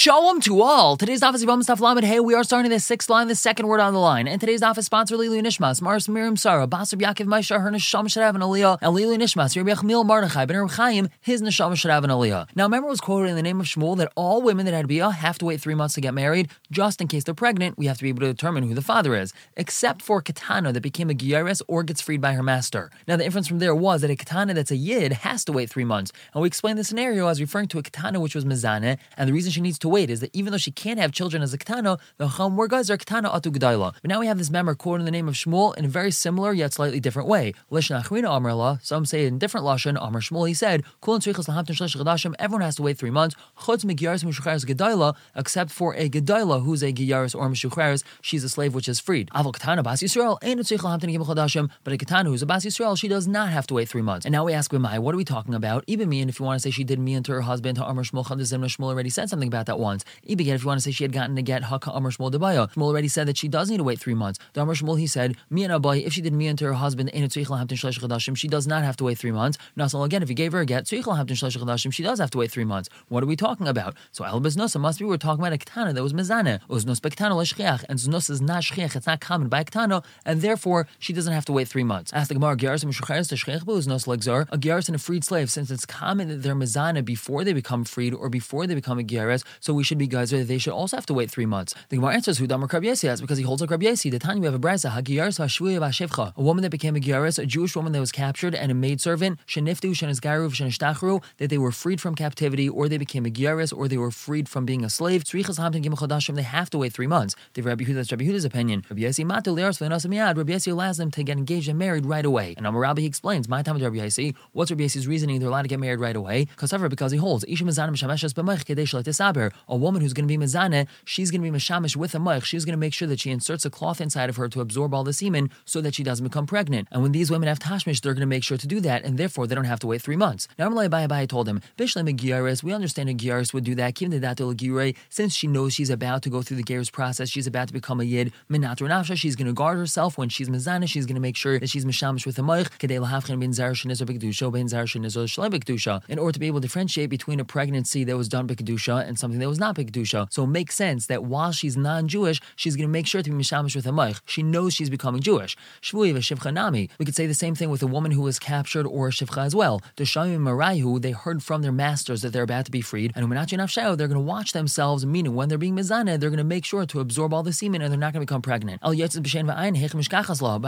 Shalom to all. Today's daf is Yom Staf Lamed. Hey, we are starting the sixth line, the second word on the line. And today's daf is sponsored Lilu Nishmas, Mars Miriam Sarah, Basar Yaakov Maisha, her Neshama should have an Aliyah, and Lilu Nishmas, Rabbi Yachmiel Mardechai, Ben Chaim, his Neshama should have an Aliyah. Now, remember, was quoted in the name of Shmuel that all women that had Bia have to wait three months to get married. Just in case they're pregnant, we have to be able to determine who the father is, except for Katana that became a Gyaris or gets freed by her master. Now, the inference from there was that a Katana that's a Yid has to wait three months. And we explained the scenario as referring to a Katana which was Mizane, and the reason she needs to wait is that even though she can't have children as a Ketana, the guys are Ketana Atu Gdaila. But now we have this member in the name of Shmuel in a very similar yet slightly different way. Some say in different Lashon, Amr Shmuel, he said, everyone has to wait three months, except for a Gdaila who's a Gyaris or Meshucharis, she's a slave which is freed. Aval Ketana Bas Yisrael, but a Ketana who's a Bas Yisrael, she does not have to wait three months. And now we ask Bimai, what are we talking about? Even me, and if you want to say she did me into her husband, to Amr Shmuel, Shmuel already said something about that once. Ibn if you want to say she had gotten to get Haka Amr Shmuel Debaya. Shmuel already said that she does need to wait three months. The Amr Shmuel, he said, Mi and Abai, if she did me to her husband, she does not have to wait three months. Nasal again, if he gave her a get, she does have to wait three months. What are we talking about? So Elbis Nosa must be we're talking about a Ketana that was Mezane. Uznos Bektana Leshchiach, and Znos is not Shchiach, it's not common by Ketana, and therefore she doesn't have to wait three months. Ask the Gemara, Gyaris and Meshucharis to Shchiach Uznos Legzar, a Gyaris and a freed slave, since it's common that they're Mezane before they become freed or before they become a Gyaris, so we should be that they should also have to wait three months. The Gemara answers who Damar Krabiesi has because he holds like Krabiesi. The time we have a brisa Hagiyaris Hashvuya a woman that became a Giyaris, a Jewish woman that was captured, and a maidservant Sheniftu Shenizgaru Shenishtachru, that they were freed from captivity, or they became a Giyaris, or they were freed from being a slave. Tzrichas Hamtin Gimachodashim, they have to wait three months. The Rabbi Huda, that's Rabbi Huda's opinion. Rabbi Yasi Matu Venasamiad, Rabbi Yasi allows them to get engaged and married right away. And Amarabi he explains, my time with Rabbi Yasi, what's Rabbi Yasi's reasoning they're allowed to get married right away? Because he holds, Isha Mazanim Shameshas B'mech Kedei a woman who's going to be Mizane, she's going to be Mashamish with a Moich, she's going to make sure that she inserts a cloth inside of her to absorb all the semen so that she doesn't become pregnant. And when these women have Tashmish, they're going to make sure to do that, and therefore they don't have to wait three months. Normally, Abai Abai told him, Bishlem Giyaris, we understand a Giyaris would do that, Kim the since she knows she's about to go through the Giyaris process, she's about to become a Yid, Minatra she's going to guard herself. When she's Mizana, she's going to make sure that she's Mashamish with a Moich, in order to be able to differentiate between a pregnancy that was done Bikdusha and something that was not Bikdusha. So it makes sense that while she's non-Jewish, she's going to make sure to be mishamish with a moich. She knows she's becoming Jewish. Shvuy v'shivcha nami. We could say the same thing with a woman who was captured or a shivcha as well. The shamim marayu, they heard from their masters that they're about to be freed, and umenachi nafshao, they're going to watch themselves. Meaning, when they're being mizana, they're going to make sure to absorb all the semen, and they're not going to become pregnant. But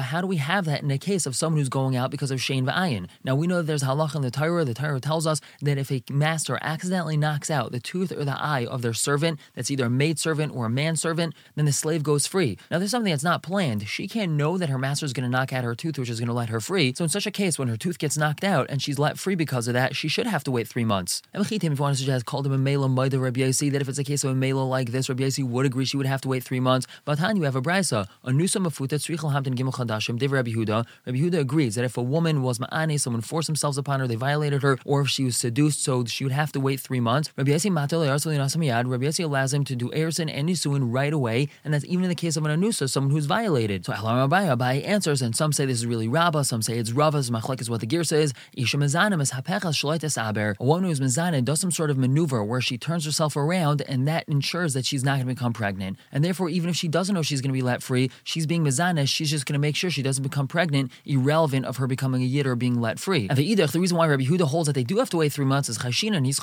how do we have that in a case of someone who's going out because of shein va'ayin? Now we know that there's halach in the Torah. The Torah tells us that if a master accidentally knocks out the tooth or the eye of their servant, that's either a maid servant or a manservant, then the slave goes free. Now, there's something that's not planned. She can't know that her master is going to knock out her tooth, which is going to let her free. So, in such a case, when her tooth gets knocked out and she's let free because of that, she should have to wait three months. And if you want to suggest, called him a Mela Maida Rabbi Yossi, that if it's a case of a Mela like this, Rabbi Yossi would agree she would have to wait three months. But Han, you have a Brisa, a Nusa Mafuta, Tzrichel Hamdan Gimel Chadashim, Div Rabbi Huda. Rabbi Huda agrees that if a woman was ma'ane, someone forced themselves upon her, they violated her, or if she was seduced, so she would have to wait three months. Rabbi Yossi Matel Rabbi Yossi allows him to do Erison and Nisuin right away, and that's even in the case of an Anusa, someone who's violated. So Alam Abai, Abai answers, and some say this is really Rabbah, some say it's Rava's Machlek is what the gear says. Isha Mazanim is Hapechas Shalitas Aber. A woman who's Mazana does some sort of maneuver where she turns herself around, and that ensures that she's not going to become pregnant. And therefore, even if she doesn't know she's going to be let free, she's being Mazana, she's just going to make sure she doesn't become pregnant, irrelevant of her becoming a Yid or being let free. And the Idach, the reason why Rabbi Huda holds that they do have to wait three months is Chashina and he's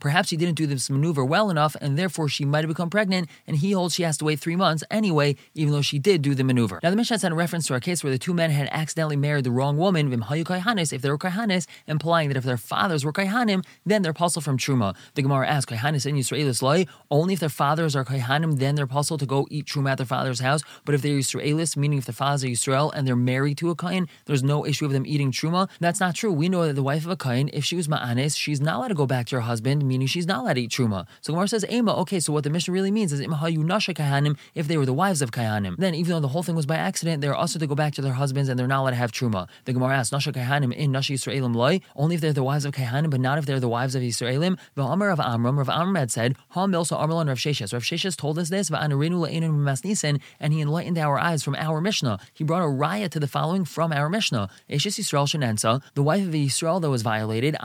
Perhaps he didn't do this maneuver well enough, and therefore she might have become pregnant, and he holds she has to wait three months anyway, even though she did do the maneuver. Now, the Mishnah had a reference to our case where the two men had accidentally married the wrong woman, if they were kaihanis, implying that if their fathers were kaihanim, then they're puzzle from truma. The Gemara asks, kaihanis in Yisraelis loy, only if their fathers are kaihanim, then they're puzzle to go eat truma at their father's house. But if they're Yisraelis, meaning if the fathers are Yisrael and they're married to a kain, there's no issue of them eating truma. That's not true. We know that the wife of a kain, if she was ma'anis, she's not allowed to go back to her husband, meaning she's not allowed to eat truma. So Gemara says, Ema, okay, so what the Mishnah really means is if they were the wives of Kahanim. Then, even though the whole thing was by accident, they're also to go back to their husbands and they're not allowed to have truma. The Gemara asks, Nasha Kahanim in Nashi Yisraelim loy, only if they're the wives of Kahanim, but not if they're the wives of Yisraelim. The Amar of Amram, Rav Amram had said, Ha Milsa Amrlan Rav Sheshes. Rav Sheshes told us this, and he enlightened our eyes from our Mishnah. He brought a riot to the following from our Mishnah. Eshes Yisrael Shenensa, the wife of Yisrael that was violated,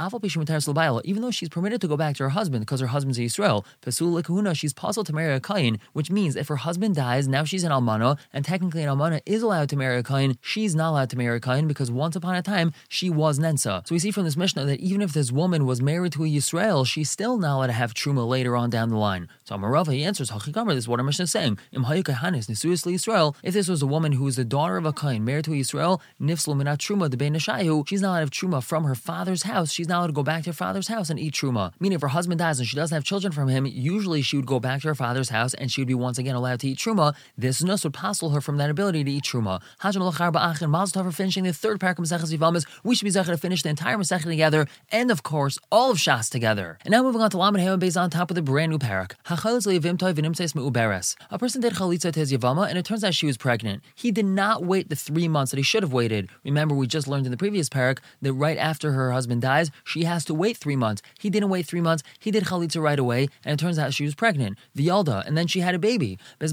even though she's permitted to go back to her because her husband's a Yisrael. Pesul kahuna, she's puzzled to marry a Kain, which means if her husband dies, now she's an Almana, and technically an Almana is allowed to marry a Kain, she's not allowed to marry a Kain because once upon a time she was Nensa. So we see from this Mishnah that even if this woman was married to a Yisrael, she's still not allowed to have Truma later on down the line. So Amarava, he answers, Hachikamar, this is what our Mishnah is saying. Im Yisrael, if this was a woman who was the daughter of a Kain married to a Yisrael, Nifslu Minat Truma, the Bein she's not allowed to Truma from her father's house. She's not allowed to go back to her father's house and eat Truma. Meaning if her husband dies and she doesn't have children from him, usually she would go back to her father's house and she would be once again allowed to eat Truma. This nus would passel her from that ability to eat Truma. Hajam Lachar Ba'achin, Mazel for finishing the third parak of Maseches Yivamas. We should be Zechar to finish the entire Masechet together and of course all of Shas together. And now moving on to Lamed Hewa based on top of the brand new parak. A person did chalitza to his Yavama and it turns out she was pregnant. He did not wait the three months that he should have waited. Remember, we just learned in the previous parak that right after her husband dies, she has to wait three months. He didn't wait three months. He did chalitza right away, and it turns out she was pregnant. Vialda, and then she had a baby. If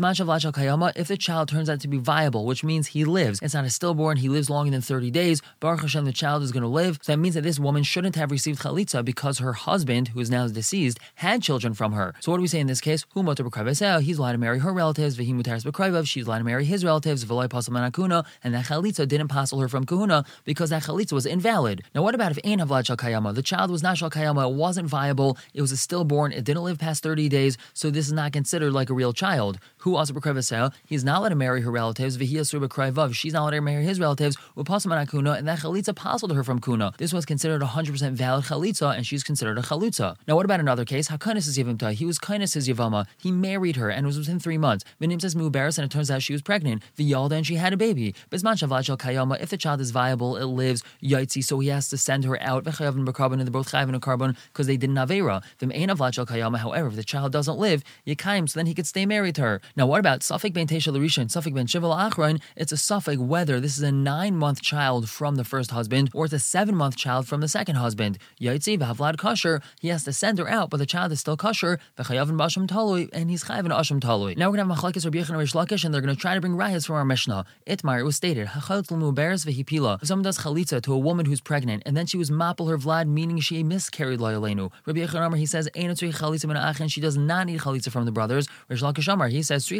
the child turns out to be viable, which means he lives, it's not a stillborn, he lives longer than 30 days, Baruch Hashem, the child is going to live. So that means that this woman shouldn't have received chalitza because her husband, who is now deceased, had children from her. So what do we say in this case? He's allowed to marry her relatives. She's allowed to marry his relatives. And that chalitza didn't passel her from kahuna because that chalitza was invalid. Now, what about if Ein Havlad Shal Kayama? The child was not Shal Kayama, it wasn't viable, it was a stillborn, it didn't live past 30 days, so this is not considered like a real child. Who also He's not allowed to marry her relatives. She's not allowed to marry his relatives. And that chalitza passed her from kuna. This was considered a 100% valid chalitza, and she's considered a chalutza. Now, what about another case? Hakanis is. He was kindness Yavama. He married her, and was within three months. Vinim says Mubaris, and it turns out she was pregnant. V'yalda, and she had a baby. Bisman Shavlachal Kayama. If the child is viable, it lives. Yaitzi, so he has to send her out. V'chayavin b'karbon, and they're both chayavin a carbon because they did navera. V'im ein avlachal kayama. However, if the child doesn't live, yikaim, so then he could stay married to her. Now, what about Safik ben Tesha Larisha and Safik ben Shival Achron? It's a Safik whether this is a nine month child from the first husband or it's a seven month child from the second husband. Yaitzi v'havlad kasher, he has to send her out, but the child is still kasher. V'chayavin talui, and he's chayavin asham talui. Now we're going to have machlekes Rabbi Yechon and Rish Lakish, and they're going to try to bring rayas from our Mishnah. Itmar, it was stated, hachalot l'muberes v'hipila. If someone does chalitza to a woman who's pregnant, and then she was mapel her vlad, meaning she miscarried loyalenu. Rabbi Yechon Amar, he says, she does not need chalitza from the brothers. Rish Lakish Amar, he says, she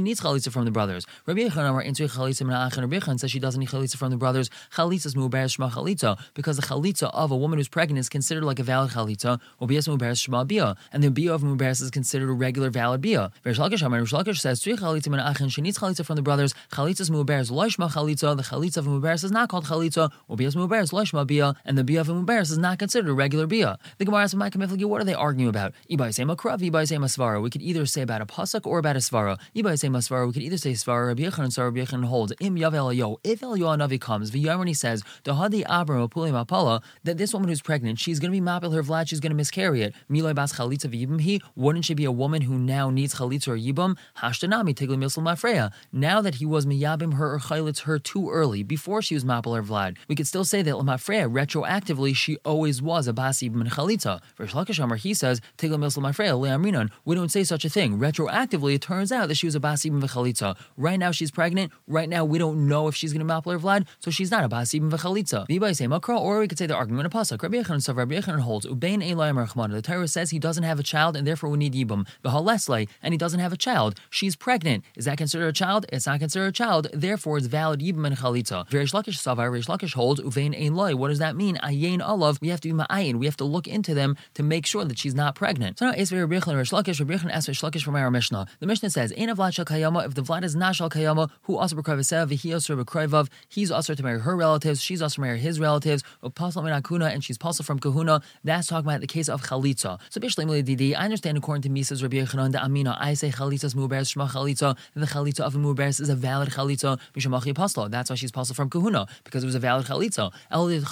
needs chalitza from the brothers. Rabbi Yechon Amar, Rabbi Yechon says she doesn't need chalitza from the brothers. Chalitza is muberes shma chalitza, because the chalitza of a woman who's pregnant is considered like a valid chalitza, or bias muberes shma bia, and the bia of muberes is considered a regular valid bia. Rish Lakish Amar, Rish Lakish says, she needs chalitza from the brothers. Chalitza is muberes loishma chalitza, the chalitza of muberes is not called chalitza, or bias muberes loishma bia, and the bia of muberes is not considered a regular bia. The Gemara asks, what are they arguing about? Ibai say makrav, Ibai say masvara. We could either say about a pasuk or about a svara. Ibai say masvara. We could either say svara. Rabbi Yechon and Rabbi Yechon holds im yav yo. If El Navi comes, v'yamrani says dahadi abram apuli mapala that this woman who's pregnant, she's going to be mapil her vlad, she's going to miscarry it. Milay bas chalitza v'yibim Wouldn't she be a woman who now needs chalitza or yibam? Hashtanami tigli misl mafreya. Now that he was miyabim her or chalitz her too early before she was mapil her vlad, we could still say that lamafreya retroactively she always was a basi ibn chalitza. For Shlakish Amar, he says tigli misl mafreya le'amrinon. We don't say such a thing. Retroactively, it turns out that she was a basi ibn v'chalitza. Right now she's pregnant. Right now we don't know if she's going to mapil her vlad, so she's not a basi ibn v'chalitza. V'ibay say makra, or we could say the argument of pasuk. Rabbi Yechon Rabbi Yechon holds ubein elayim. The Torah says he doesn't have a child and therefore we need yibum. V'haleslay, and he doesn't have a child. She's pregnant. Is that considered a child? It's not considered a child. Therefore, it's valid yibum and chalitza. Rish Lakish Savar, Rish Lakish holds uvein ein loy. What does that mean? Ayin olav. We have to be ma'ayin. We have to look into them to make sure that she's not pregnant. So now it's very Rish Lakish. Lakish asks Rish Lakish from our Mishnah. The Mishnah says, "Ein avlad shal kayama." If the vlad is not shal kayama, who also b'kravasev, he also b'kravav. He's also to marry her relatives. She's also to marry his relatives. Apostle minakuna, and she's apostle from kahuna. That's talking about the case of chalitza. So bishleim didi. I understand according to Mises Rabbi Yechanan the Amina. I say chalitzas muberes shma chalitza. The chalitza of a muberes is a valid chalitza. Mishamachi apostle. That's why she's apostle from kahuna because it was a valid chalitza.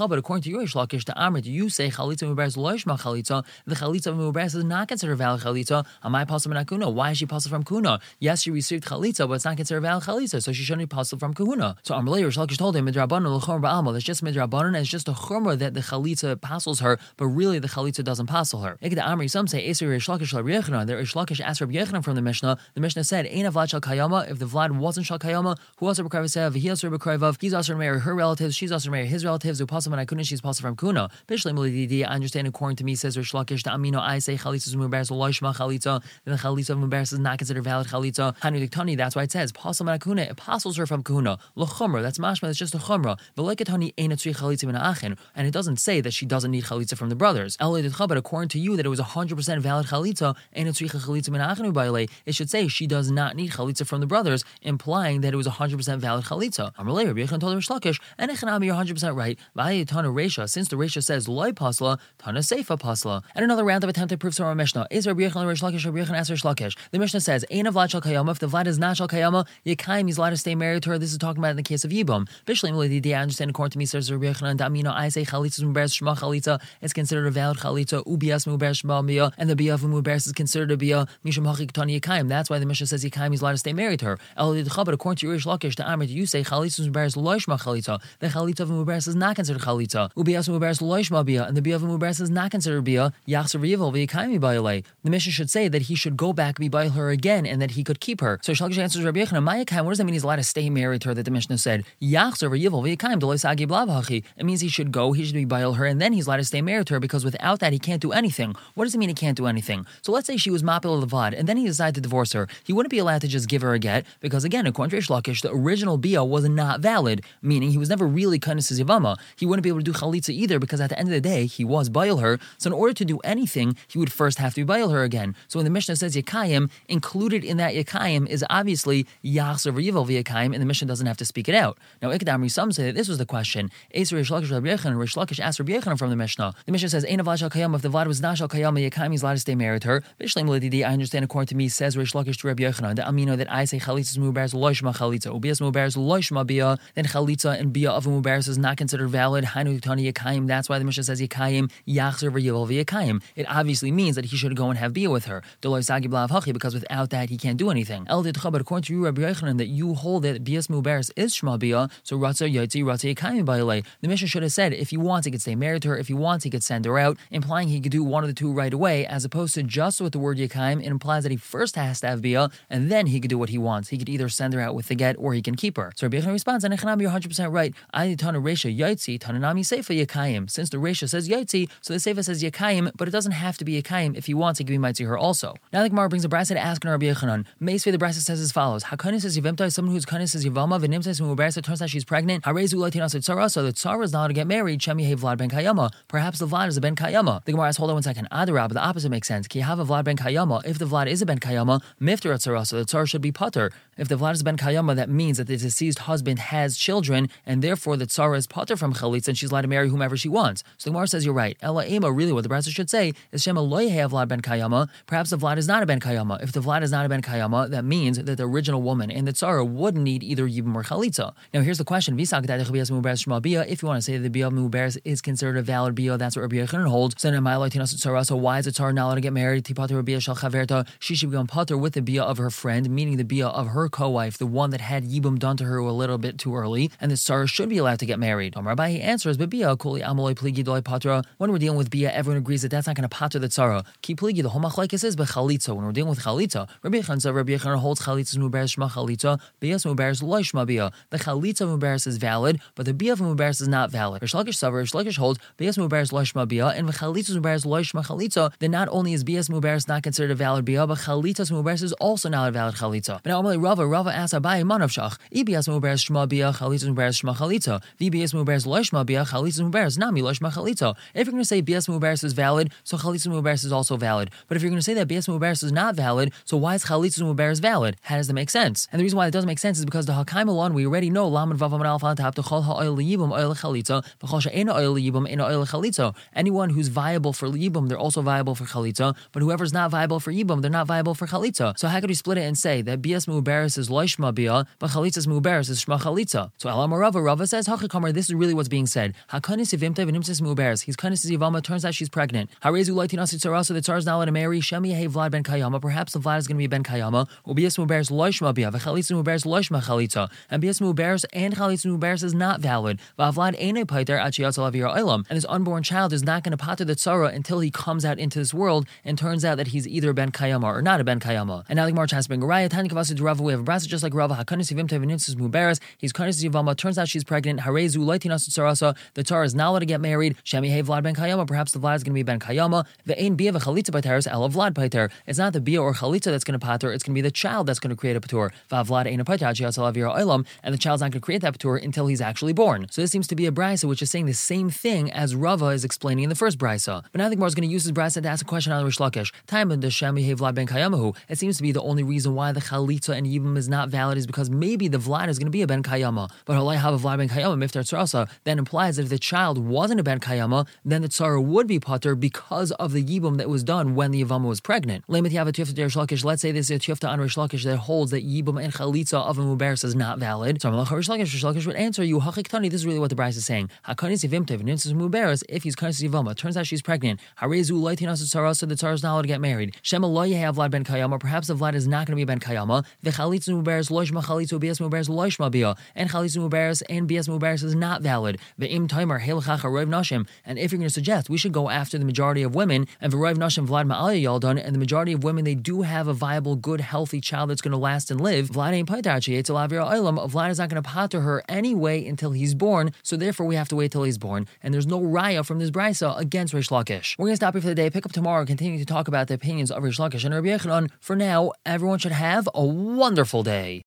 But according to your Lakish to Amrit, you say chalitza muberes loishma chalitza. The chalitza of muberes is not considered a valid chalitza. Am I apostle minakuna? Why is she apostle from kahuna? Yes, she received chalitza, but it's not considered a valid chalitza, so she shouldn't be apostle from kahuna. So Amalei Rish Lakish told him midrabanan l'chorma ba'alma. That's just midrabanan, and it's just a chumra that the chalitza apostles her, but really the chalitza doesn't apostle her. the some say Esri Rish Lakish Rabbi Yechina. There Rish Lakish asked Rabbi Yechina from the Mishnah. The Mishnah said, "Ein Vlad Shal Kayama." If the Vlad wasn't Shal Kayama, who also B'Kravasev? He also B'Kravav. He's also marry her relatives. She's also marry his relatives. Who possible and She's possible from Kuna. Mulididi. I understand according to me says Rish Lakish. The Amino I say Chalitza Mubaris Loishma Chalitza. Then the Chalitza Mubaris is not considered valid Chalitza. Hanu Diktani. That's why it says possible and Kuna. Apostles are from Kuna. Lachumra. That's mashma. That's just a chumra. V'leketani Ein Tzri Chalitza Min Achin. And it doesn't say that she doesn't need Chalitza from the brothers. But according to you that it was 100% valid Chalitza Ein Tzri Chalitza Min Achin it should say she does not need Chalitza from the brothers, implying that it was 100% valid Chalitza. Amalei Rabbi Yechon told Rish and Echanami, you're 100% right. V'ayi Tana Resha. Since the Resha says Loi Pasla, Tana Seifa Pasla. And another round of attempted proofs from our Mishnah. Is Rabbi Yechon Rish Lakish, Rabbi Yechon Lakish. The Mishnah says, Ein Vlad Shal Kayama. If the Vlad is not Shal Kayama, Yekayim, he's allowed to stay married to her. This is talking about in the case of Yibum. Bishlim I understand according to me, says Rabbi Yechon, Damino, I say Chalitza Shema Chalitza is considered a valid Chalitza, Ubias Muberes Shema and the of Muberes is considered to be a Bia, Misham Hachik Tani. That's why the Mishnah says Yekayim, he's allowed to stay married to her. El But according to Rish Lakish, the Amrit, you say Chalitza Muberes Loishma Chalitza. The Chalitza of Muberes is not considered Chalitza. Ubias Muberes Loishma Bia, and the Bia of Muberes is not considered Bia, Yachser Yivol, V'Yekayim Bayalei. The Mishnah should say that he should go back, be by her again, and that he could keep her. So Shlakish answers Rabbi Yechon, Mayakayim, what does that mean he's allowed to stay married to her that the Mishnah said? Yachser Yivol, V'Yekayim, Deloy Sagi Blavhachi. It means he should go, he should be by her, and then he's allowed to stay married to her because without that he can't do anything. What does it mean he can't do anything? So let's say she was Mapil Levad, and then he decided to divorce her. He wouldn't be allowed to just give her a get because, again, according to Lakish, the original Bia was not valid, meaning he was never really Kanis Yavama. He wouldn't be able to do Chalitza either because at the end of the day, he was Bail her. So in order to do anything, he would first have to Bail her again. So when the Mishnah says Yakayim, included in that Yakayim is obviously Yachs over Yakayim, and the Mishnah doesn't have to speak it out. Now, Ikadam some say that this was the question. Rish Lakish Rabbi Yechon, asked from the Mishnah. The Mishnah says, Ein Avad Kayam, if the Vlad was not Shal Kayam, Yakayim is allowed to stay married to her. I understand according to me, says Rish Lakish to Rabbi Yechon, the Amino that I say Chalitza Mubaris Loishma Chalitza, Ubias Mubaris Loishma Bia, then Chalitza and Bia of Mubaris is not considered valid. Hainu Tani Yakayim, that's why the Mishnah says Yakayim, Yachzer Yivol Yakayim. It obviously means that he should go and have Bia with her. Sagi Blav Hachi, because without that he can't do anything. El But according to you, Rabbi Yechon, that you hold that Bias Mubaris is Shma Bia, so Ratza Yotzi Ratza Yakayim by The Mishnah should have said if he wants, he could stay married to her. If he wants, he could send her out, implying he could do one of the two right away, as opposed to just with the word Yakaim, it implies that he first has to have Bia, and then he could do what he wants. He could either send her out with the get, or he can keep her. So Rabbi Yechon responds, and Echanami, you're 100% right. I Tana Resha Yaitzi, Tananami Seifa Yakayim. Since the Resha says Yaitzi, so the Seifa says Yakayim, but it doesn't have to be Yakayim. If he wants, he can be see her also. Now the Gemara brings a brasa to ask Rabbi Yechanan. Meisvei the brasa says as follows: Hakanis Yivimta, someone who's Kanis says Yivama, Vinim says Mubarasa, turns out she's pregnant. Harezu Latinas at Tzara, so the Tzara is not to get married. Shemi Vlad ben Kayama. Perhaps the Vlad is a ben Kayama. The Gemara asks, hold on one second. Adarab, the opposite makes sense. Ki have a Vlad ben Kayama. If the Vlad is a ben Kayama, Mifter Tzara, so the Tzara should be Putter. If the Vlad is ben Kayama, that means that the deceased husband has children, and therefore the Tzara is Putter from Chalitz, and she's allowed to marry whomever she wants. So the Gemara says you're right. Ella Ema, really what the Brasa should say is Shema Loye Vlad ben Kayama. Perhaps the Vlad is not a ben Kayama. If the Vlad is not a ben Kayama, that means that the original woman and the Tzara wouldn't need either Yibum or Chalitza. Now here's the question. If you want to say that the Bia Muberes is considered a valid Bia, that's what Rabbi Yechanan holds. So why is the Tzara not allowed to get married? tipater bia shel chaverta, She should become Pater with the Bia of her friend, meaning the Bia of her co-wife, the one that had Yibum done to her a little bit too early, and the Tzara should be allowed to get married. Rabbi he answers, but Bia Kuli Amaloi Pligi Patra. When we're dealing with Bia, everyone agrees that that's not going to Pater the Tzara. Ki Pligi, the whole machlekes is Chalitza. When we're dealing with Chalitza, Rabbi Yechan Rabbi Yechan holds Chalitza Muberes Shma Chalitza, Bias Muberes Loishma Bia. The Chalitza Muberes is valid, but the Bia of Muberes is not valid. Rish Lakish Savar, holds Bias Muberes Loishma Bia, and Chalitza Muberes Loishma Chalitza, then not only is Bias Muberes is not considered a valid Bia, but Chalitza Muberes is also not a valid Chalitza. But now Amalei Rava, Rava asks Abai Manav Shach, Ibias Muberes Shma Bia, Chalitza Muberes Shma Chalitza, VBS Muberes Loishma Bia, Chalitza Muberes Nami Loishma Chalitza. If you're going to say Bias Muberes is valid, so Chalitza Muberes is also valid. But if you're going to say that Bias Muberes is not valid, so why is Chalitza Muberes valid? How does that make sense? And the reason why it doesn't make sense is because the Hakaim alone, we already know Laman Vavam Alpha Tap to Chol Ha'oil Yibum Oil Chalitza, V'chol She'ena Oil Yibum Ena Oil Chalitza. Anyone who's viable for Yibum, they're also viable for Chalitza, but whoever's not viable for Yibum, they're not viable for Chalitza. So how could we split it and say that Bias Muberes is Loishma Bia, but Chalitza's Muberes is Shma Chalitza? So Elam Rava, Rava says, Hachakamar, this is really what's being said. Hakanis Yivimta V'nimsis Muberes. He's Kanis Yivama, turns out she's pregnant. Harezu Laitinasi Tzara, so the Tzar's not allowed to marry. Shemi Hey Vlad Ben Kayama. Perhaps the Vlad is going to be Ben Kayama. Ubias Muberes Loishma Bia, V'chalitza Muberes Loishma Chalitza. And Bias Muberes and Chalitza Muberes is not valid. V'avlad Ene Paiter Achiyat Olam. And his unborn child is not going to pater the Tzara until he comes out into this world and turns out that he's either ben kayama or not a ben kayama. And the Gemara has to bring a raya. Tani kavasu Rava. We have a brasa just like Rava. Hakanis yivim tevinimsus muberes. He's kanis yivama. Turns out she's pregnant. Harezu leitinas sarasa. The Torah is not allowed to get married. Shemi hey Vlad ben kayama. Perhaps the Vlad is going to be ben kayama. The ain bia v'chalitza pateres ela Vlad pater. It's not the bia or chalitza that's going to pater. It's going to be the child that's going to create a patur. V'avlad ain pater. And the child's not going to create that patur until he's actually born. So this seems to be a brisa which is saying the same thing as Rava is explaining in the first brisa. But now the Gemara is going to use this brisa to ask a question on Rish Lakish. It seems to be the only reason why the chalitza and yibum is not valid is because maybe the Vlad is going to be a ben kayama. But halai have a Vlad ben kayama miftar tzarasa then implies that if the child wasn't a ben kayama, then the tzara would be putter because of the yibum that was done when the yavama was pregnant. Let's say this is a tiyufta on Rish that holds that yibum and chalitza of a muberes is not valid. So Rish Lakish, Rish Lakish would answer you hachiktani. This is really what the Bryce is saying. If he's kanis yivama, turns out she's pregnant. Harezu loitinas tzara. So the is not allowed to get married. Shema lo vlad ben kayama. Perhaps the vlad is not going to be ben kayama. The chalitza muberes loishma chalitza bias muberes loishma bia. And chalitza muberes and bias muberes is not valid. The im timer helchacha roiv nashim. And if you're going to suggest we should go after the majority of women and the nashim vlad ma'alya yaldan, and the majority of women they do have a viable, good, healthy child that's going to last and live. Vlad ain't paitachi. It's a oilam. Vlad is not going to pater her anyway until he's born. So therefore we have to wait till he's born. And there's no raya from this brisa against Rish Lakish. We're going to stop here for the day. Pick up tomorrow and continue to talk about the opinions of Rish Lakish and Rabbi Yechanan. For now, everyone should have a wonderful day.